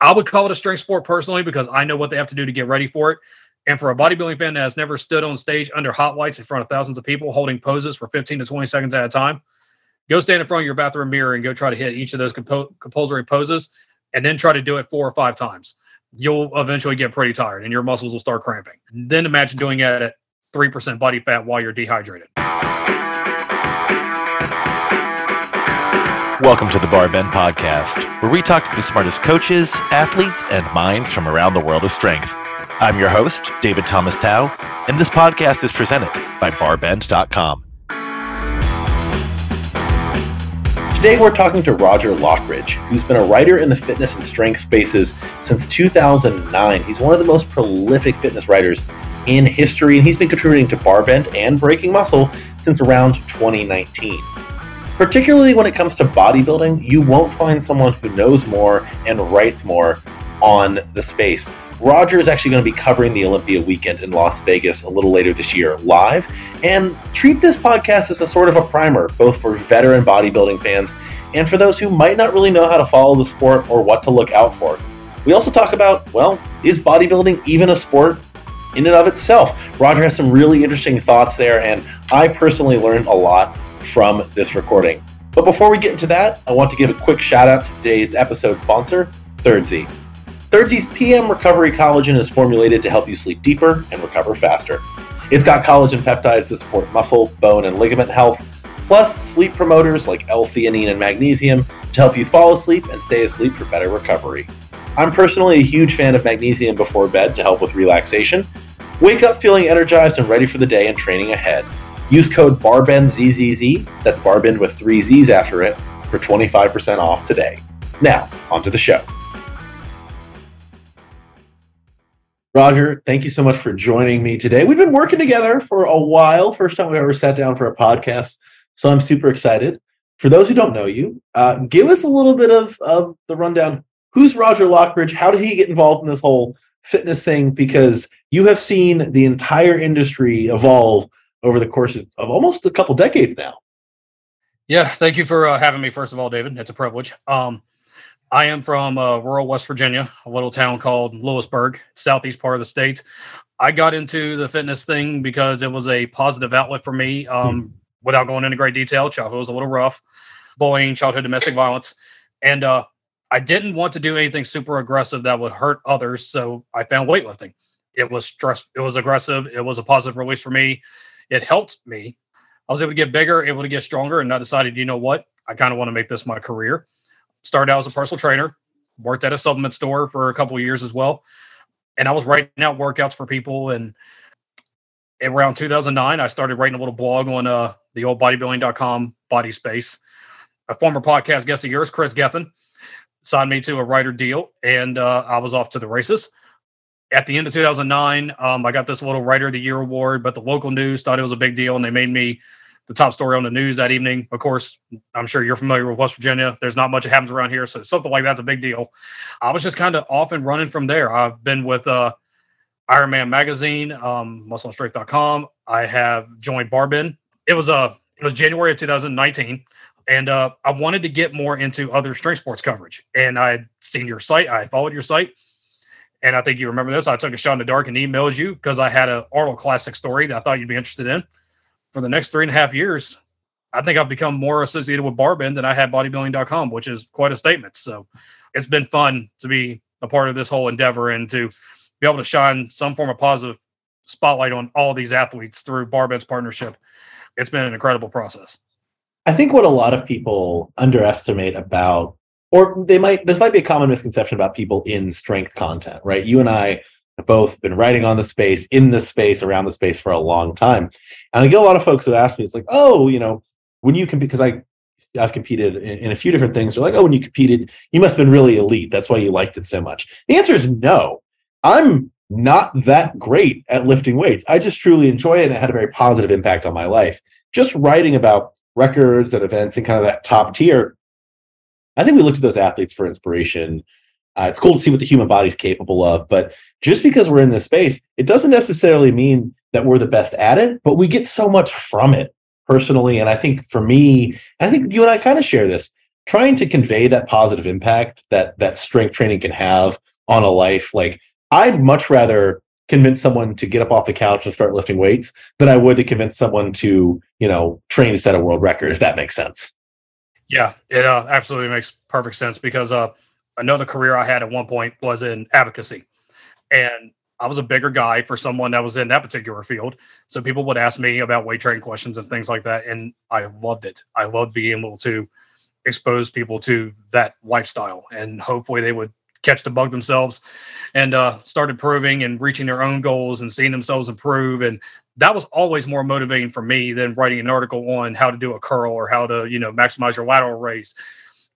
I would call it a strength sport personally because I know what they have to do to get ready for it. And for a bodybuilding fan that has never stood on stage under hot lights in front of thousands of people holding poses for 15 to 20 seconds at a time, go stand in front of your bathroom mirror and go try to hit each of those compo- compulsory poses and then try to do it four or five times. You'll eventually get pretty tired and your muscles will start cramping. Then imagine doing it at 3% body fat while you're dehydrated. Welcome to the Bar Bend Podcast, where we talk to the smartest coaches, athletes, and minds from around the world of strength. I'm your host, David Thomas Tao, and this podcast is presented by barbend.com. Today we're talking to Roger Lockridge, who's been a writer in the fitness and strength spaces since 2009. He's one of the most prolific fitness writers in history, and he's been contributing to Barbend and Breaking Muscle since around 2019. Particularly when it comes to bodybuilding, you won't find someone who knows more and writes more on the space. Roger is actually going to be covering the Olympia weekend in Las Vegas a little later this year live. And treat this podcast as a sort of a primer, both for veteran bodybuilding fans and for those who might not really know how to follow the sport or what to look out for. We also talk about, well, is bodybuilding even a sport in and of itself? Roger has some really interesting thoughts there, and I personally learned a lot from this recording. But before we get into that, I want to give a quick shout out to today's episode sponsor, ThirdZ. ThirdZ's PM Recovery Collagen is formulated to help you sleep deeper and recover faster. It's got collagen peptides to support muscle, bone, and ligament health, plus sleep promoters like L-theanine and magnesium to help you fall asleep and stay asleep for better recovery. I'm personally a huge fan of magnesium before bed to help with relaxation. Wake up feeling energized and ready for the day and training ahead. Use code BARBENDZZZ, that's BARBEN with three Z's after it, for 25% off today. Now, onto the show. Roger, thank you so much for joining me today. We've been working together for a while. First time we ever sat down for a podcast. So I'm super excited. For those who don't know you, uh, give us a little bit of, of the rundown. Who's Roger Lockridge? How did he get involved in this whole fitness thing? Because you have seen the entire industry evolve over the course of, of almost a couple decades now. Yeah, thank you for uh, having me. First of all, David, it's a privilege. Um, I am from uh, rural West Virginia, a little town called Lewisburg, southeast part of the state. I got into the fitness thing because it was a positive outlet for me. Um, hmm. Without going into great detail, childhood was a little rough, bullying, childhood domestic violence, and uh, I didn't want to do anything super aggressive that would hurt others. So I found weightlifting. It was stress. It was aggressive. It was a positive release for me. It helped me. I was able to get bigger, able to get stronger, and I decided, you know what, I kind of want to make this my career started out as a personal trainer, worked at a supplement store for a couple of years as well. And I was writing out workouts for people. And around 2009, I started writing a little blog on uh, the old bodybuilding.com body space. A former podcast guest of yours, Chris Gethin, signed me to a writer deal, and uh, I was off to the races. At the end of 2009, um, I got this little Writer of the Year award, but the local news thought it was a big deal, and they made me the top story on the news that evening. Of course, I'm sure you're familiar with West Virginia. There's not much that happens around here, so something like that's a big deal. I was just kind of off and running from there. I've been with uh, Iron Man Magazine, um, MuscleandStrength.com. I have joined Barbend. It was uh, it was January of 2019, and uh, I wanted to get more into other strength sports coverage. And I had seen your site. I followed your site. And I think you remember this. I took a shot in the dark and emailed you because I had an Arnold Classic story that I thought you'd be interested in for the next three and a half years, I think I've become more associated with Barbend than I had bodybuilding.com, which is quite a statement. So it's been fun to be a part of this whole endeavor and to be able to shine some form of positive spotlight on all these athletes through Barbend's partnership. It's been an incredible process. I think what a lot of people underestimate about, or they might, this might be a common misconception about people in strength content, right? You and I have both been writing on the space, in the space, around the space for a long time. And I get a lot of folks who ask me, it's like, oh, you know, when you can, because I, I've competed in, in a few different things. They're like, oh, when you competed, you must have been really elite. That's why you liked it so much. The answer is no. I'm not that great at lifting weights. I just truly enjoy it and it had a very positive impact on my life. Just writing about records and events and kind of that top tier. I think we looked at those athletes for inspiration. Uh, it's cool to see what the human body is capable of, but just because we're in this space, it doesn't necessarily mean that we're the best at it, but we get so much from it personally. And I think for me, I think you and I kind of share this. trying to convey that positive impact that that strength training can have on a life. Like I'd much rather convince someone to get up off the couch and start lifting weights than I would to convince someone to, you know, train to set a world record, if that makes sense. Yeah, it uh, absolutely makes perfect sense because uh, another career I had at one point was in advocacy. And I was a bigger guy for someone that was in that particular field. So people would ask me about weight training questions and things like that. And I loved it. I loved being able to expose people to that lifestyle. And hopefully they would catch the bug themselves and uh, start improving and reaching their own goals and seeing themselves improve. And that was always more motivating for me than writing an article on how to do a curl or how to, you know, maximize your lateral raise.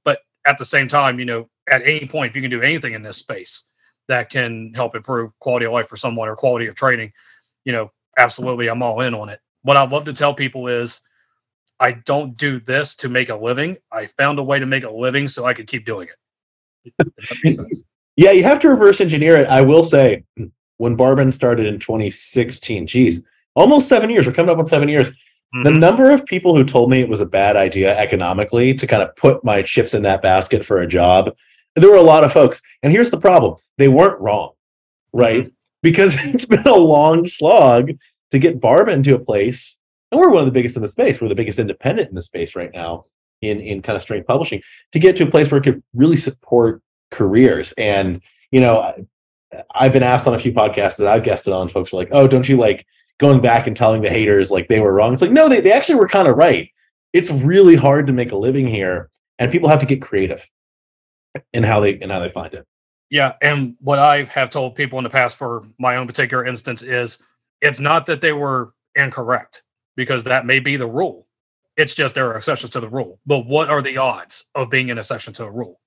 But at the same time, you know, at any point, if you can do anything in this space that can help improve quality of life for someone or quality of training, you know, absolutely, I'm all in on it. What I love to tell people is, I don't do this to make a living. I found a way to make a living so I could keep doing it yeah, you have to reverse engineer it. I will say, when Barbend started in 2016, geez, almost seven years. We're coming up on seven years. Mm-hmm. The number of people who told me it was a bad idea economically to kind of put my chips in that basket for a job, there were a lot of folks. And here's the problem they weren't wrong, right? Mm-hmm. Because it's been a long slog to get Barbend into a place. And we're one of the biggest in the space. We're the biggest independent in the space right now in in kind of strength publishing to get to a place where it could really support careers. And you know, I've been asked on a few podcasts that I've guested on. Folks are like, "Oh, don't you like going back and telling the haters like they were wrong?" It's like, no, they they actually were kind of right. It's really hard to make a living here, and people have to get creative in how they in how they find it. Yeah, and what I have told people in the past for my own particular instance is it's not that they were incorrect because that may be the rule. It's just there are exceptions to the rule. But what are the odds of being an exception to a rule?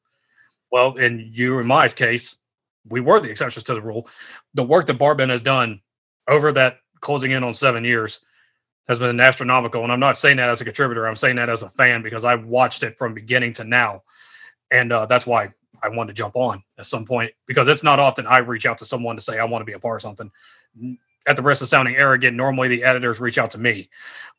Well, in you and my case, we were the exceptions to the rule. The work that Barbend has done over that closing in on seven years has been astronomical. And I'm not saying that as a contributor. I'm saying that as a fan because I watched it from beginning to now. And uh, that's why I wanted to jump on at some point because it's not often I reach out to someone to say I want to be a part of something at the risk of sounding arrogant, normally the editors reach out to me.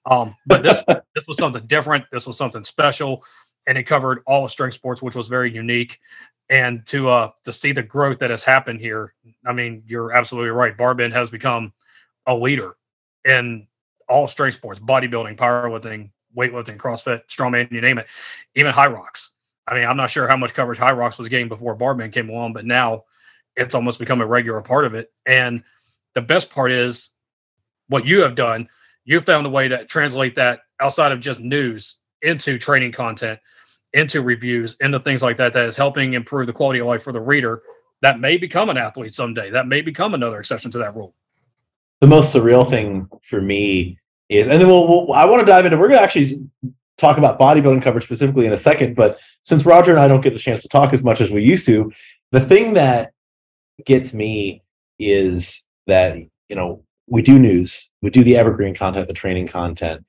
Um, but this this was something different. This was something special, and it covered all of strength sports, which was very unique. And to uh to see the growth that has happened here, I mean, you're absolutely right. Barbend has become a leader in all strength sports, bodybuilding, powerlifting, weightlifting, CrossFit, strongman, you name it, even Hyrox. I mean, I'm not sure how much coverage Hyrox was getting before Barbend came along, but now it's almost become a regular part of it. And the best part is what you have done. You've found a way to translate that outside of just news into training content, into reviews, into things like that. That is helping improve the quality of life for the reader. That may become an athlete someday. That may become another exception to that rule. The most surreal thing for me is, and then we'll, we'll I want to dive into. We're going to actually talk about bodybuilding coverage specifically in a second. But since Roger and I don't get the chance to talk as much as we used to, the thing that gets me is that you know we do news, we do the evergreen content, the training content.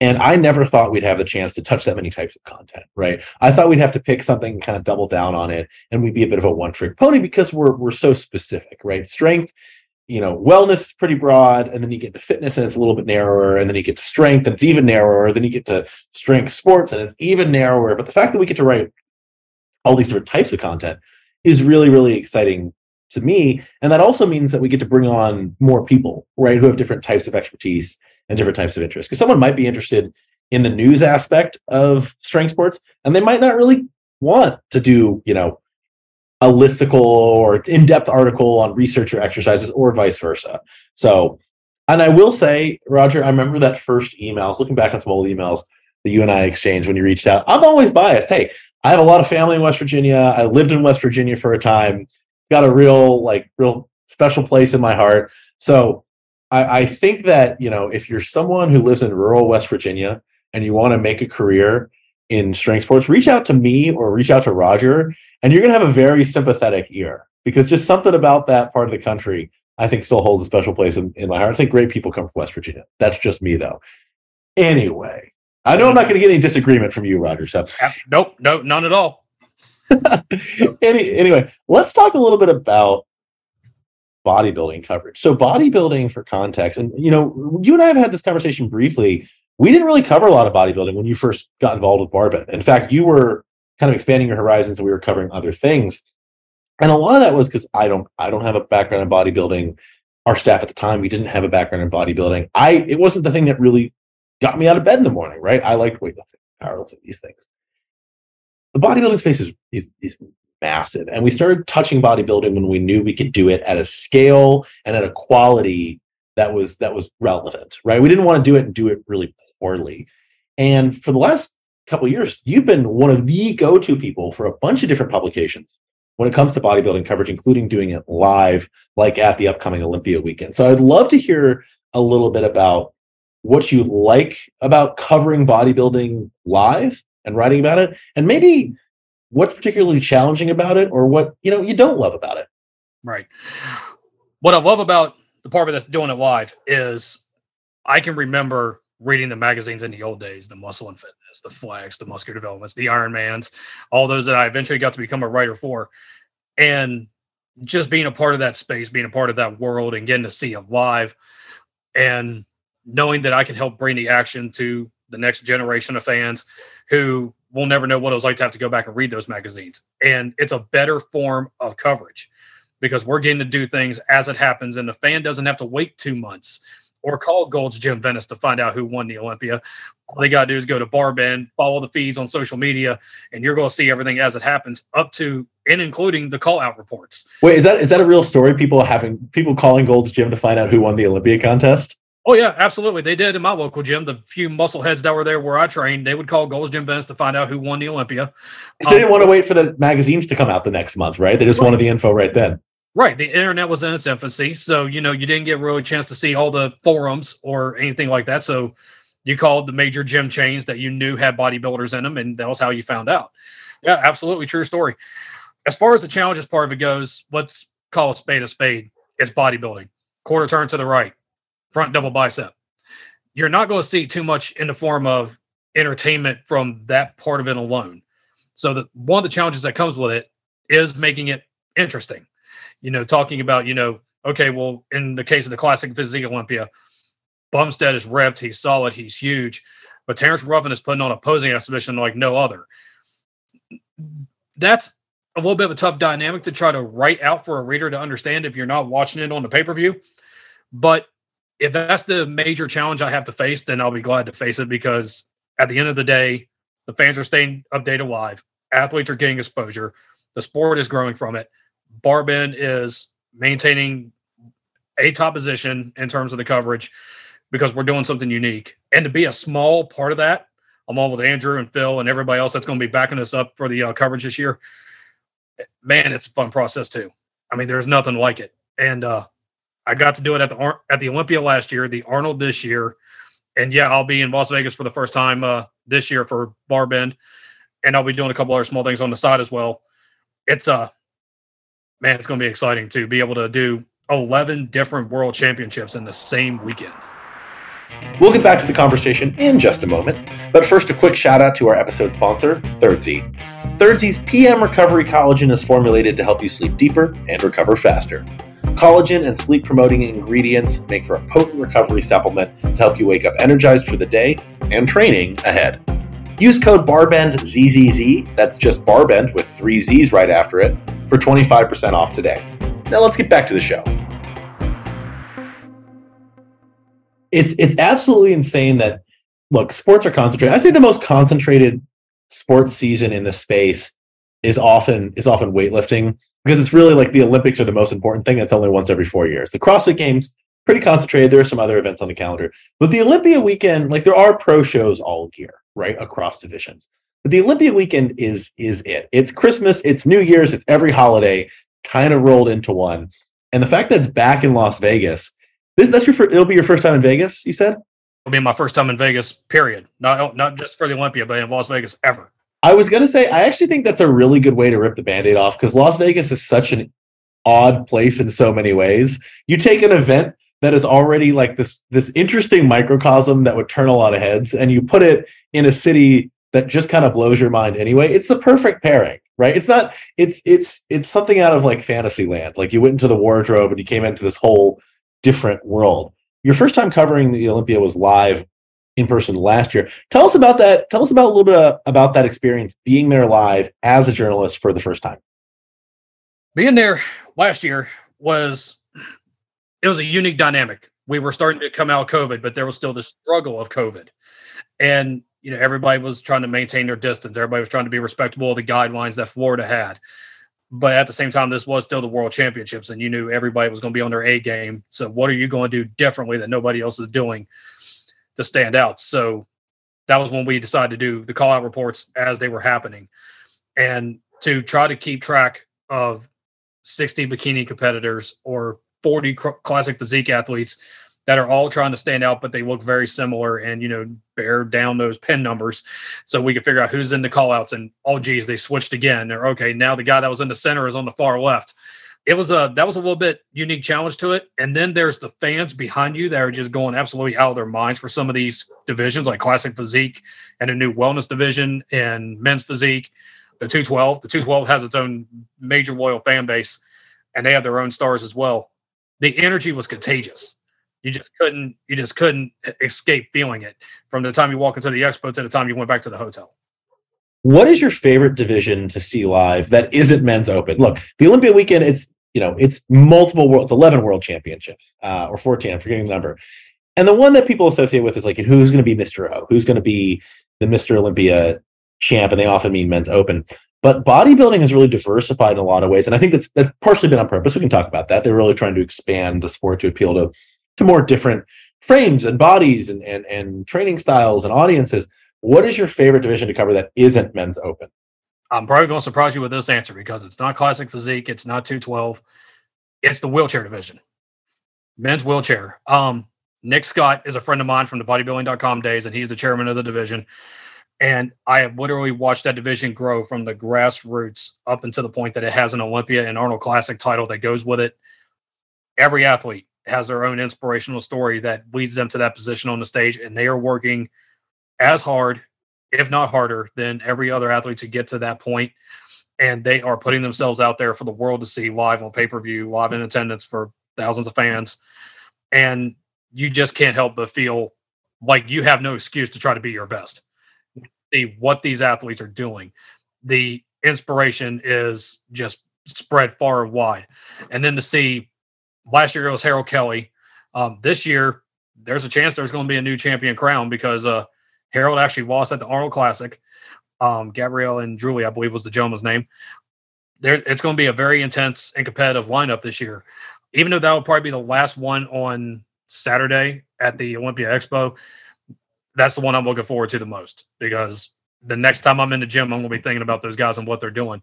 And I never thought we'd have the chance to touch that many types of content, right? I thought we'd have to pick something and kind of double down on it, and we'd be a bit of a one-trick pony because we're we're so specific, right? Strength, you know, wellness is pretty broad, and then you get to fitness and it's a little bit narrower, and then you get to strength and it's even narrower, then you get to strength sports and it's even narrower. But the fact that we get to write all these different types of content is really, really exciting to me. And that also means that we get to bring on more people, right, who have different types of expertise and different types of interest. Because someone might be interested in the news aspect of strength sports, and they might not really want to do, you know, a listicle or in-depth article on research or exercises or vice versa. So, and I will say, Roger, I remember that first email. I was looking back on some old emails that you and I exchanged when you reached out. I'm always biased. Hey, I have a lot of family in West Virginia. I lived in West Virginia for a time got a real like real special place in my heart. So I, I think that you know if you're someone who lives in rural West Virginia and you want to make a career in strength sports, reach out to me or reach out to Roger, and you're going to have a very sympathetic ear because just something about that part of the country I think still holds a special place in, in my heart. I think great people come from West Virginia. That's just me though. Anyway, I know I'm not going to get any disagreement from you, Roger. So nope, nope, none at all. Any, anyway, let's talk a little bit about bodybuilding coverage. So, bodybuilding for context, and you know, you and I have had this conversation briefly. We didn't really cover a lot of bodybuilding when you first got involved with Barbend. In fact, you were kind of expanding your horizons and we were covering other things. And a lot of that was because I don't I don't have a background in bodybuilding. Our staff at the time, we didn't have a background in bodybuilding. I it wasn't the thing that really got me out of bed in the morning, right? I liked weightlifting, powerlifting, these things. The bodybuilding space is, is, is massive. And we started touching bodybuilding when we knew we could do it at a scale and at a quality that was that was relevant, right? We didn't want to do it and do it really poorly. And for the last couple years, you've been one of the go-to people for a bunch of different publications when it comes to bodybuilding coverage, including doing it live, like at the upcoming Olympia weekend. So I'd love to hear a little bit about what you like about covering bodybuilding live and writing about it, and maybe what's particularly challenging about it, or what you know you don't love about it. Right. What I love about the part of that's doing it live is I can remember reading the magazines in the old days, the Muscle and Fitness, the Flex, the Muscular Developments, the Ironmans, all those that I eventually got to become a writer for, and just being a part of that space, being a part of that world, and getting to see it live, and knowing that I can help bring the action to the next generation of fans who will never know what it was like to have to go back and read those magazines. And it's a better form of coverage because we're getting to do things as it happens, and the fan doesn't have to wait two months or call Gold's Gym Venice to find out who won the Olympia. All they got to do is go to Barbend, follow the feeds on social media, and you're going to see everything as it happens, up to and including the call out reports. Wait, is that is that a real story? People having people calling Gold's Gym to find out who won the Olympia contest? Oh yeah, absolutely. They did in my local gym. The few muscle heads that were there where I trained, they would call Gold's Gym Venice to find out who won the Olympia. So um, they didn't want to wait for the magazines to come out the next month, right? They just right. wanted the info right then. Right. The internet was in its infancy. So, you know, you didn't get really a chance to see all the forums or anything like that. So you called the major gym chains that you knew had bodybuilders in them, and that was how you found out. Yeah, absolutely true story. As far as the challenges part of it goes, let's call a spade a spade. It's bodybuilding. Quarter turn to the right, front double bicep. You're not going to see too much in the form of entertainment from that part of it alone. So the one of the challenges that comes with it is making it interesting you know, talking about, you know, okay, well, in the case of the classic physique Olympia, Bumstead is ripped, he's solid, he's huge, but Terrence Ruffin is putting on a posing exhibition like no other. That's a little bit of a tough dynamic to try to write out for a reader to understand if you're not watching it on the pay per view. But if that's the major challenge I have to face, then I'll be glad to face it because at the end of the day, the fans are staying updated live, athletes are getting exposure, the sport is growing from it. Barbend is maintaining a top position in terms of the coverage because we're doing something unique. And to be a small part of that, I'm along with Andrew and Phil and everybody else that's going to be backing us up for the uh, coverage this year, man, it's a fun process too. I mean, there's nothing like it. And uh, I got to do it at the at the Olympia last year, the Arnold this year, and yeah, I'll be in Las Vegas for the first time uh, this year for Barbend, and I'll be doing a couple other small things on the side as well. It's a uh, man, it's going to be exciting to be able to do 11 different world championships in the same weekend. We'll get back to the conversation in just a moment, but first, a quick shout out to our episode sponsor, Thirdsy. Thirdsey's PM Recovery Collagen is formulated to help you sleep deeper and recover faster. Collagen and sleep promoting ingredients make for a potent recovery supplement to help you wake up energized for the day and training ahead. Use code BARBENDZZZ, that's just BARBEND with three Z's right after it, for 25% off today. Now let's get back to the show. It's it's absolutely insane that look, sports are concentrated. I'd say the most concentrated sports season in the space is often is often weightlifting because it's really like the Olympics are the most important thing. That's only once every four years. The CrossFit Games pretty concentrated. There are some other events on the calendar, but the Olympia weekend, like there are pro shows all year, right across divisions. But the Olympia weekend is is it. It's Christmas, it's New Year's, it's every holiday kind of rolled into one. And the fact that it's back in Las Vegas, this that's your first, it'll be your first time in Vegas, you said? It'll be my first time in Vegas, period. Not not just for the Olympia, but in Las Vegas ever. I was gonna say, I actually think that's a really good way to rip the band-aid off because Las Vegas is such an odd place in so many ways. You take an event that is already like this this interesting microcosm that would turn a lot of heads, and you put it in a city that just kind of blows your mind anyway. It's the perfect pairing, right? It's not it's it's it's something out of like fantasy land. Like you went into the wardrobe and you came into this whole different world. Your first time covering the Olympia was live. in person last year. Tell us about that. Tell us about a little bit about that experience being there live as a journalist for the first time. Being there last year was it was a unique dynamic. We were starting to come out of COVID, but there was still the struggle of COVID. And you know, everybody was trying to maintain their distance. Everybody was trying to be respectable of the guidelines that Florida had. But at the same time, this was still the world championships, and you knew everybody was going to be on their A game. So, what are you going to do differently that nobody else is doing to stand out? So, that was when we decided to do the call out reports as they were happening and to try to keep track of 60 bikini competitors or 40 classic physique athletes that are all trying to stand out, but they look very similar and, you know, bear down those pin numbers. So we could figure out who's in the callouts and, oh, geez, they switched again. Or, okay, now the guy that was in the center is on the far left. It was a, that was a little bit unique challenge to it. And then there's the fans behind you that are just going absolutely out of their minds for some of these divisions like classic physique and a new wellness division and men's physique. The 212, the 212 has its own major loyal fan base and they have their own stars as well. The energy was contagious. You just couldn't you just couldn't escape feeling it from the time you walk into the expo to the time you went back to the hotel. What is your favorite division to see live that isn't men's open? Look the olympia weekend it's you know it's multiple worlds 11 world championships uh, or 14 i'm forgetting the number. And the one that people associate with is like who's going to be mr o? Who's going to be the mr olympia champ? And they often mean men's open but bodybuilding has really diversified in a lot of ways and i think that's that's partially been on purpose we can talk about that they're really trying to expand the sport to appeal to to more different frames and bodies and, and, and training styles and audiences. What is your favorite division to cover that isn't men's open? I'm probably going to surprise you with this answer because it's not classic physique, it's not 212, it's the wheelchair division, men's wheelchair. Um, Nick Scott is a friend of mine from the bodybuilding.com days, and he's the chairman of the division. And I have literally watched that division grow from the grassroots up until the point that it has an Olympia and Arnold Classic title that goes with it. Every athlete has their own inspirational story that leads them to that position on the stage, and they are working as hard, if not harder, than every other athlete to get to that point. And they are putting themselves out there for the world to see live on pay per view, live in attendance for thousands of fans. And you just can't help but feel like you have no excuse to try to be your best. What these athletes are doing. The inspiration is just spread far and wide. And then to see last year it was Harold Kelly. Um, this year, there's a chance there's going to be a new champion crown because uh, Harold actually lost at the Arnold Classic. Um, Gabrielle and Julie, I believe, was the gentleman's name. There, it's going to be a very intense and competitive lineup this year. Even though that will probably be the last one on Saturday at the Olympia Expo, that's the one I'm looking forward to the most because the next time I'm in the gym, I'm going to be thinking about those guys and what they're doing.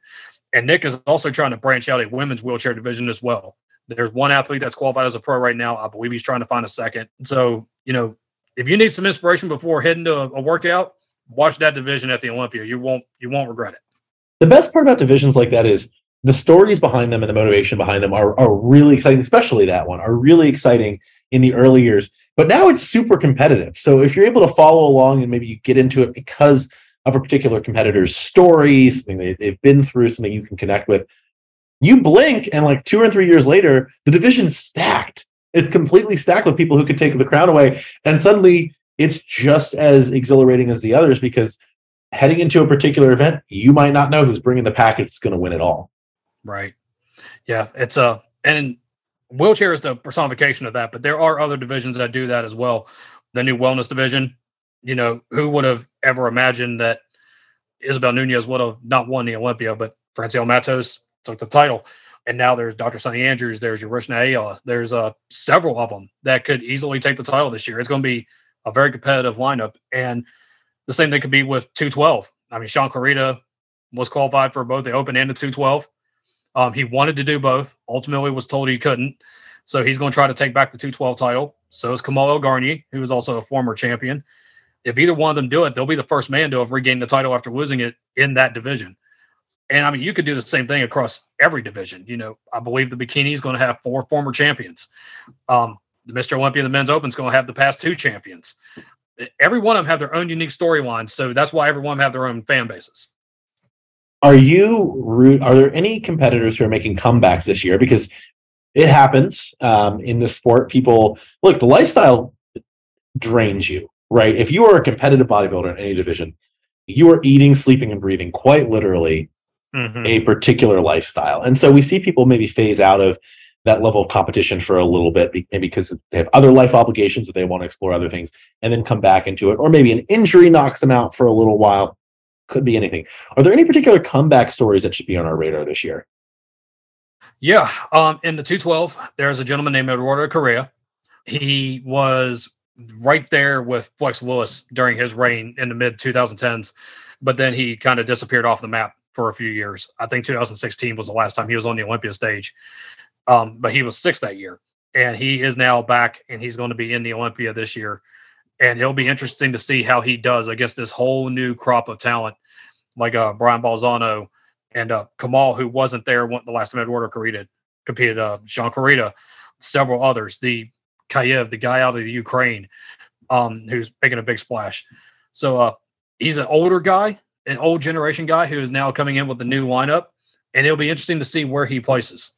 And Nick is also trying to branch out a women's wheelchair division as well. There's one athlete that's qualified as a pro right now. I believe he's trying to find a second. So, you know, if you need some inspiration before heading to a, a workout, watch that division at the Olympia. You won't you won't regret it. The best part about divisions like that is the stories behind them and the motivation behind them are, are really exciting, especially that one, are really exciting in the early years. But now it's super competitive. So if you're able to follow along and maybe you get into it because of a particular competitor's story, something they, they've been through, something you can connect with, you blink and like two or three years later, the division's stacked. It's completely stacked with people who could take the crown away. And suddenly it's just as exhilarating as the others because heading into a particular event, you might not know who's bringing the package that's going to win it all. Right. Yeah. It's a, uh, and wheelchair is the personification of that, but there are other divisions that do that as well. The new wellness division, you know, who would have ever imagined that Isabel Nunez would have not won the Olympia, but Francielle Mattos took the title. And now there's Dr. Sunny Andrews, there's Yarishna Ayala, there's uh, several of them that could easily take the title this year. It's going to be a very competitive lineup. And the same thing could be with 212. I mean, Shaun Clarida was qualified for both the Open and the 212. Um, he wanted to do both, ultimately was told he couldn't. So he's going to try to take back the 212 title. So is Kamal Elgargni, who is also a former champion. If either one of them do it, they'll be the first man to have regained the title after losing it in that division. And I mean, you could do the same thing across every division. You know, I believe the bikini is going to have four former champions. Um, the Mr. Olympia, the men's open is going to have the past two champions. Every one of them have their own unique storylines, so that's why every one have their own fan bases. Are you? Are there any competitors who are making comebacks this year? Because it happens um, in the sport. People look the lifestyle drains you. right? If you are a competitive bodybuilder in any division, you are eating, sleeping, and breathing quite literally Mhm. a particular lifestyle. And so we see people maybe phase out of that level of competition for a little bit, maybe because they have other life obligations that they want to explore other things, and then come back into it. Or maybe an injury knocks them out for a little while. Could be anything. Are there any particular comeback stories that should be on our radar this year? Yeah. Um, in the 212, there's a gentleman named Eduardo Correa. He was right there with Flex Lewis during his reign in the mid 2010s, but then he kind of disappeared off the map for a few years. I think 2016 was the last time he was on the Olympia stage. Um, but he was sixth that year, and he is now back, and he's going to be in the Olympia this year. And it'll be interesting to see how he does against this whole new crop of talent, like uh, Brian Balzano and uh, Kamal, who wasn't there when the last time Eduardo Correa competed, uh, Jean Correa, several others, the Kayev, the guy out of the Ukraine, um, who's making a big splash. So uh, he's an older guy, an old generation guy who is now coming in with the new lineup, and it'll be interesting to see where he places.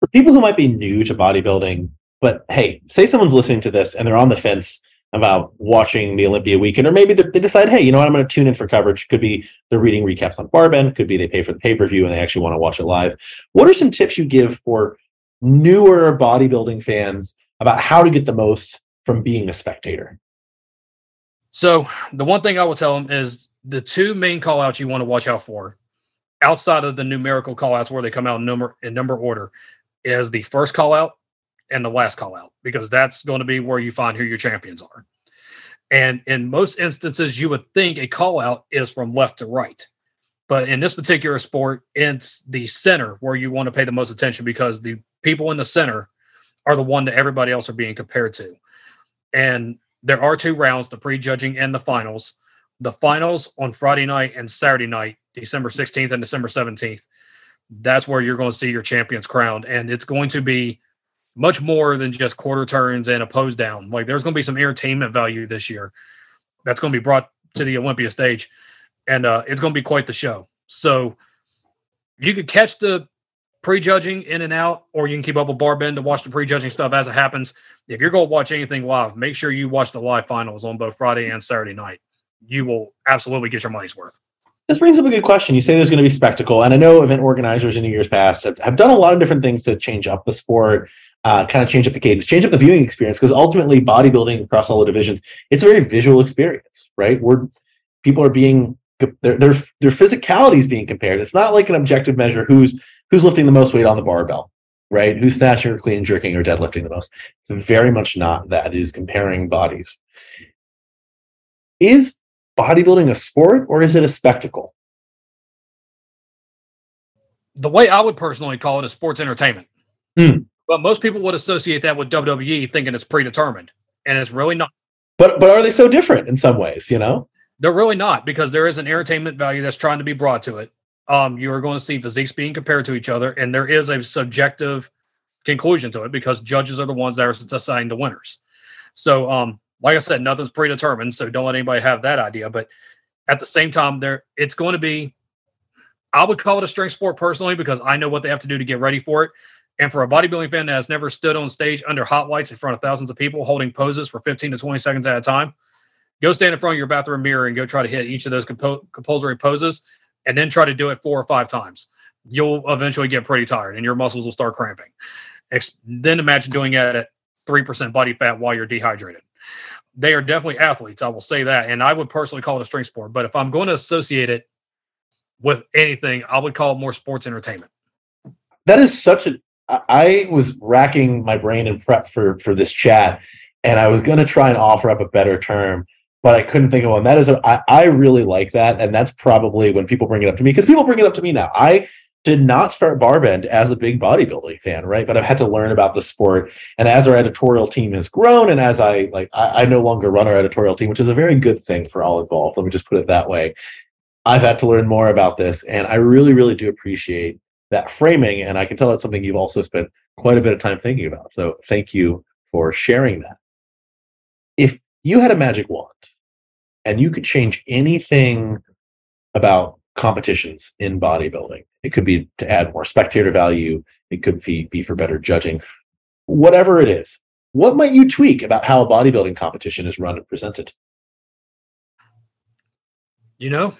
For people who might be new to bodybuilding, but hey, say someone's listening to this and they're on the fence about watching the Olympia weekend, or maybe they decide, hey, you know what, I'm going to tune in for coverage. Could be they're reading recaps on Barbend, could be they pay for the pay per view and they actually want to watch it live. What are some tips you give for newer bodybuilding fans about how to get the most from being a spectator? So the one thing I will tell them is the two main call outs you want to watch out for, outside of the numerical call outs where they come out in number in number order, is the first call out and the last call out, because that's going to be where you find who your champions are. And in most instances, you would think a call out is from left to right. But in this particular sport, it's the center where you want to pay the most attention because the people in the center are the one that everybody else are being compared to. And there are two rounds the prejudging and the finals the finals on friday night and saturday night december 16th and december 17th that's where you're going to see your champions crowned and it's going to be much more than just quarter turns and a pose down like there's going to be some entertainment value this year that's going to be brought to the olympia stage and uh, it's going to be quite the show so you could catch the prejudging in and out or you can keep up with barbend to watch the prejudging stuff as it happens if you're going to watch anything live, make sure you watch the live finals on both Friday and Saturday night. You will absolutely get your money's worth. This brings up a good question. You say there's going to be spectacle, and I know event organizers in the years past have, have done a lot of different things to change up the sport, uh, kind of change up the cadence, change up the viewing experience. Because ultimately, bodybuilding across all the divisions, it's a very visual experience, right? Where people are being their their their physicality is being compared. It's not like an objective measure who's who's lifting the most weight on the barbell, right? Who's snatching or clean, jerking, or deadlifting the most. It's very much not that. It is comparing bodies. Is bodybuilding a sport or is it a spectacle? The way I would personally call it is sports entertainment. Hmm. But most people would associate that with WWE thinking it's predetermined. And it's really not. But but are they so different in some ways, you know? They're really not because there is an entertainment value that's trying to be brought to it. Um, you are going to see physiques being compared to each other, and there is a subjective conclusion to it because judges are the ones that are deciding the winners. So, um, like I said, nothing's predetermined, so don't let anybody have that idea. But at the same time, there it's going to be. I would call it a strength sport personally because I know what they have to do to get ready for it. And for a bodybuilding fan that has never stood on stage under hot lights in front of thousands of people holding poses for 15 to 20 seconds at a time, go stand in front of your bathroom mirror and go try to hit each of those compo- compulsory poses and then try to do it four or five times. You'll eventually get pretty tired and your muscles will start cramping. Ex- then imagine doing it at 3% body fat while you're dehydrated. They are definitely athletes, I will say that. And I would personally call it a strength sport. But if I'm going to associate it with anything, I would call it more sports entertainment. That is such a. I was racking my brain in prep for for this chat, and I was going to try and offer up a better term, but I couldn't think of one. That is, a, I, I really like that, and that's probably when people bring it up to me because people bring it up to me now. I did not start Barbend as a big bodybuilding fan, right? But I've had to learn about the sport, and as our editorial team has grown, and as I like, I, I no longer run our editorial team, which is a very good thing for all involved. Let me just put it that way. I've had to learn more about this, and I really, really do appreciate that framing. And I can tell that's something you've also spent quite a bit of time thinking about. So thank you for sharing that. If you had a magic wand and you could change anything about competitions in bodybuilding, it could be to add more spectator value, it could be, be for better judging, whatever it is, what might you tweak about how a bodybuilding competition is run and presented? You know,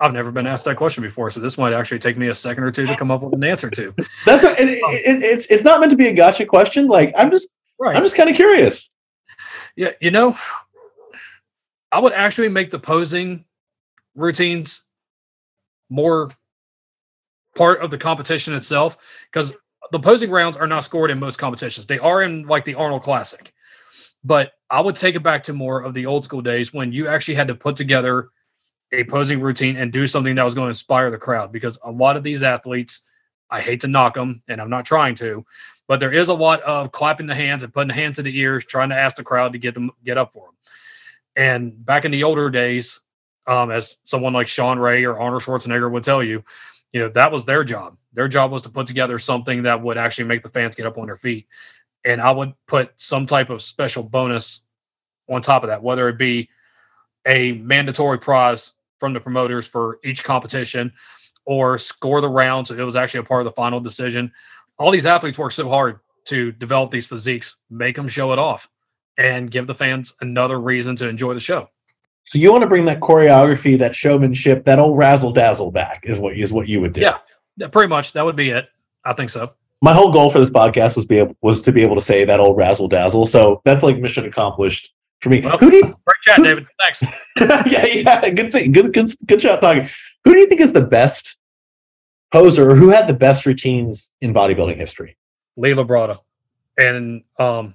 I've never been asked that question before, so this might actually take me a second or two to come up with an answer to. That's what, it, um, it, it's it's not meant to be a gotcha question. Like I'm just right. I'm just kind of curious. Yeah, you know, I would actually make the posing routines more part of the competition itself because the posing rounds are not scored in most competitions. They are in like the Arnold Classic. But I would take it back to more of the old school days when you actually had to put together a posing routine and do something that was going to inspire the crowd because a lot of these athletes, I hate to knock them and I'm not trying to, but there is a lot of clapping the hands and putting the hands to the ears, trying to ask the crowd to get them get up for them. And back in the older days, um, as someone like Shawn Ray or Arnold Schwarzenegger would tell you, you know, that was their job. Their job was to put together something that would actually make the fans get up on their feet. And I would put some type of special bonus on top of that, whether it be a mandatory prize from the promoters for each competition or score the round. So it was actually a part of the final decision. All these athletes work so hard to develop these physiques, make them show it off, and give the fans another reason to enjoy the show. So you want to bring that choreography, that showmanship, that old razzle dazzle back is what is what you would do. Yeah, pretty much. That would be it. I think so. My whole goal for this podcast was be able, was to be able to say that old razzle dazzle. So that's like mission accomplished for me. Well, who do you, great chat, who, David. Thanks. yeah, yeah. Good, see, good, good, good shot talking. Who do you think is the best poser, or who had the best routines in bodybuilding history? Lee Labrada, and um,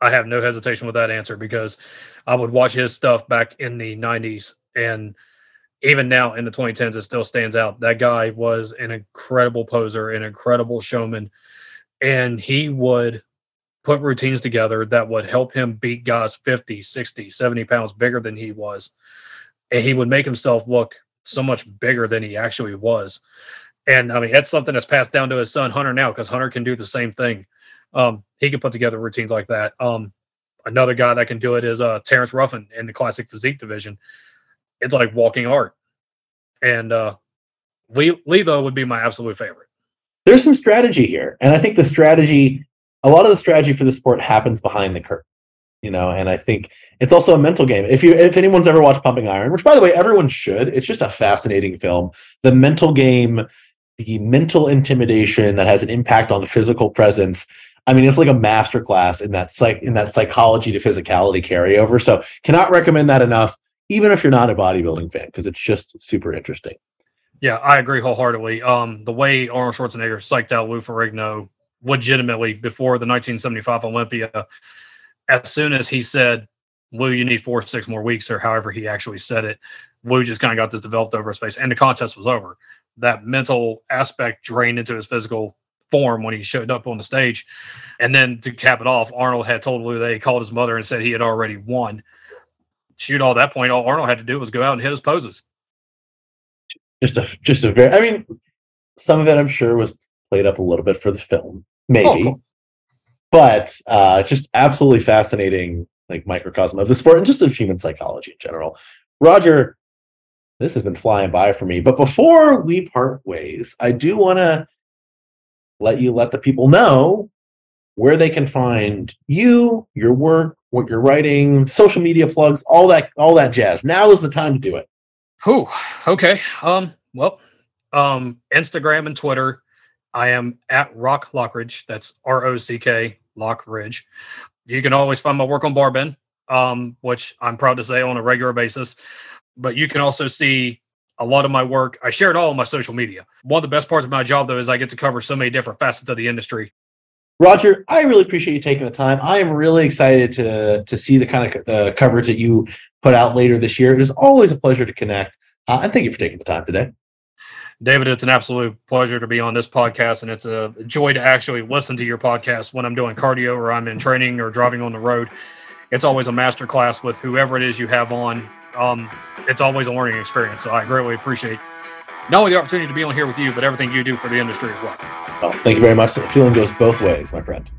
I have no hesitation with that answer because I would watch his stuff back in the '90s, and even now in the 2010s, it still stands out. That guy was an incredible poser, an incredible showman, and he would put routines together that would help him beat guys 50, 60, 70 pounds bigger than he was. And he would make himself look so much bigger than he actually was. And I mean, that's something that's passed down to his son Hunter now because Hunter can do the same thing. Um, he can put together routines like that. Um, another guy that can do it is uh, Terrence Ruffin in the classic physique division. It's like walking art. And uh, Lee, Lee, though, would be my absolute favorite. There's some strategy here. And I think the strategy a lot of the strategy for the sport happens behind the curtain you know and i think it's also a mental game. If you if anyone's ever watched pumping iron which by the way everyone should it's just a fascinating film. The mental game the mental intimidation that has an impact on physical presence i mean it's like a masterclass in that psych in that psychology to physicality carryover. So cannot recommend that enough even if you're not a bodybuilding fan because it's just super interesting. Yeah i agree wholeheartedly. Um the way arnold schwarzenegger psyched out lou ferrigno legitimately before the 1975 Olympia. As soon as he said, Lou, you need four, six more weeks, or however he actually said it, Lou just kind of got this developed over his face, and the contest was over. That mental aspect drained into his physical form when he showed up on the stage. And then to cap it off, Arnold had told Lou that he called his mother and said he had already won. Shoot, all that point, all Arnold had to do was go out and hit his poses. Just a, just a very, I mean, some of it I'm sure was played up a little bit for the film, maybe. Oh, cool. But uh, just absolutely fascinating, like microcosm of the sport and just of human psychology in general. Roger, this has been flying by for me. But before we part ways, I do want to let you let the people know where they can find you, your work, what you're writing, social media plugs, all that, all that jazz. Now is the time to do it. Oh, okay. Um, well, um, Instagram and Twitter I am at Rock Lockridge. That's R O C K Lockridge. You can always find my work on Barbend, um, which I'm proud to say on a regular basis. But you can also see a lot of my work. I share it all on my social media. One of the best parts of my job, though, is I get to cover so many different facets of the industry. Roger, I really appreciate you taking the time. I am really excited to to see the kind of uh, coverage that you put out later this year. It is always a pleasure to connect, uh, and thank you for taking the time today. David, it's an absolute pleasure to be on this podcast, and it's a joy to actually listen to your podcast when I'm doing cardio or I'm in training or driving on the road. It's always a master class with whoever it is you have on. Um, it's always a learning experience. So I greatly appreciate not only the opportunity to be on here with you, but everything you do for the industry as well. well thank you very much. The feeling goes both ways, my friend.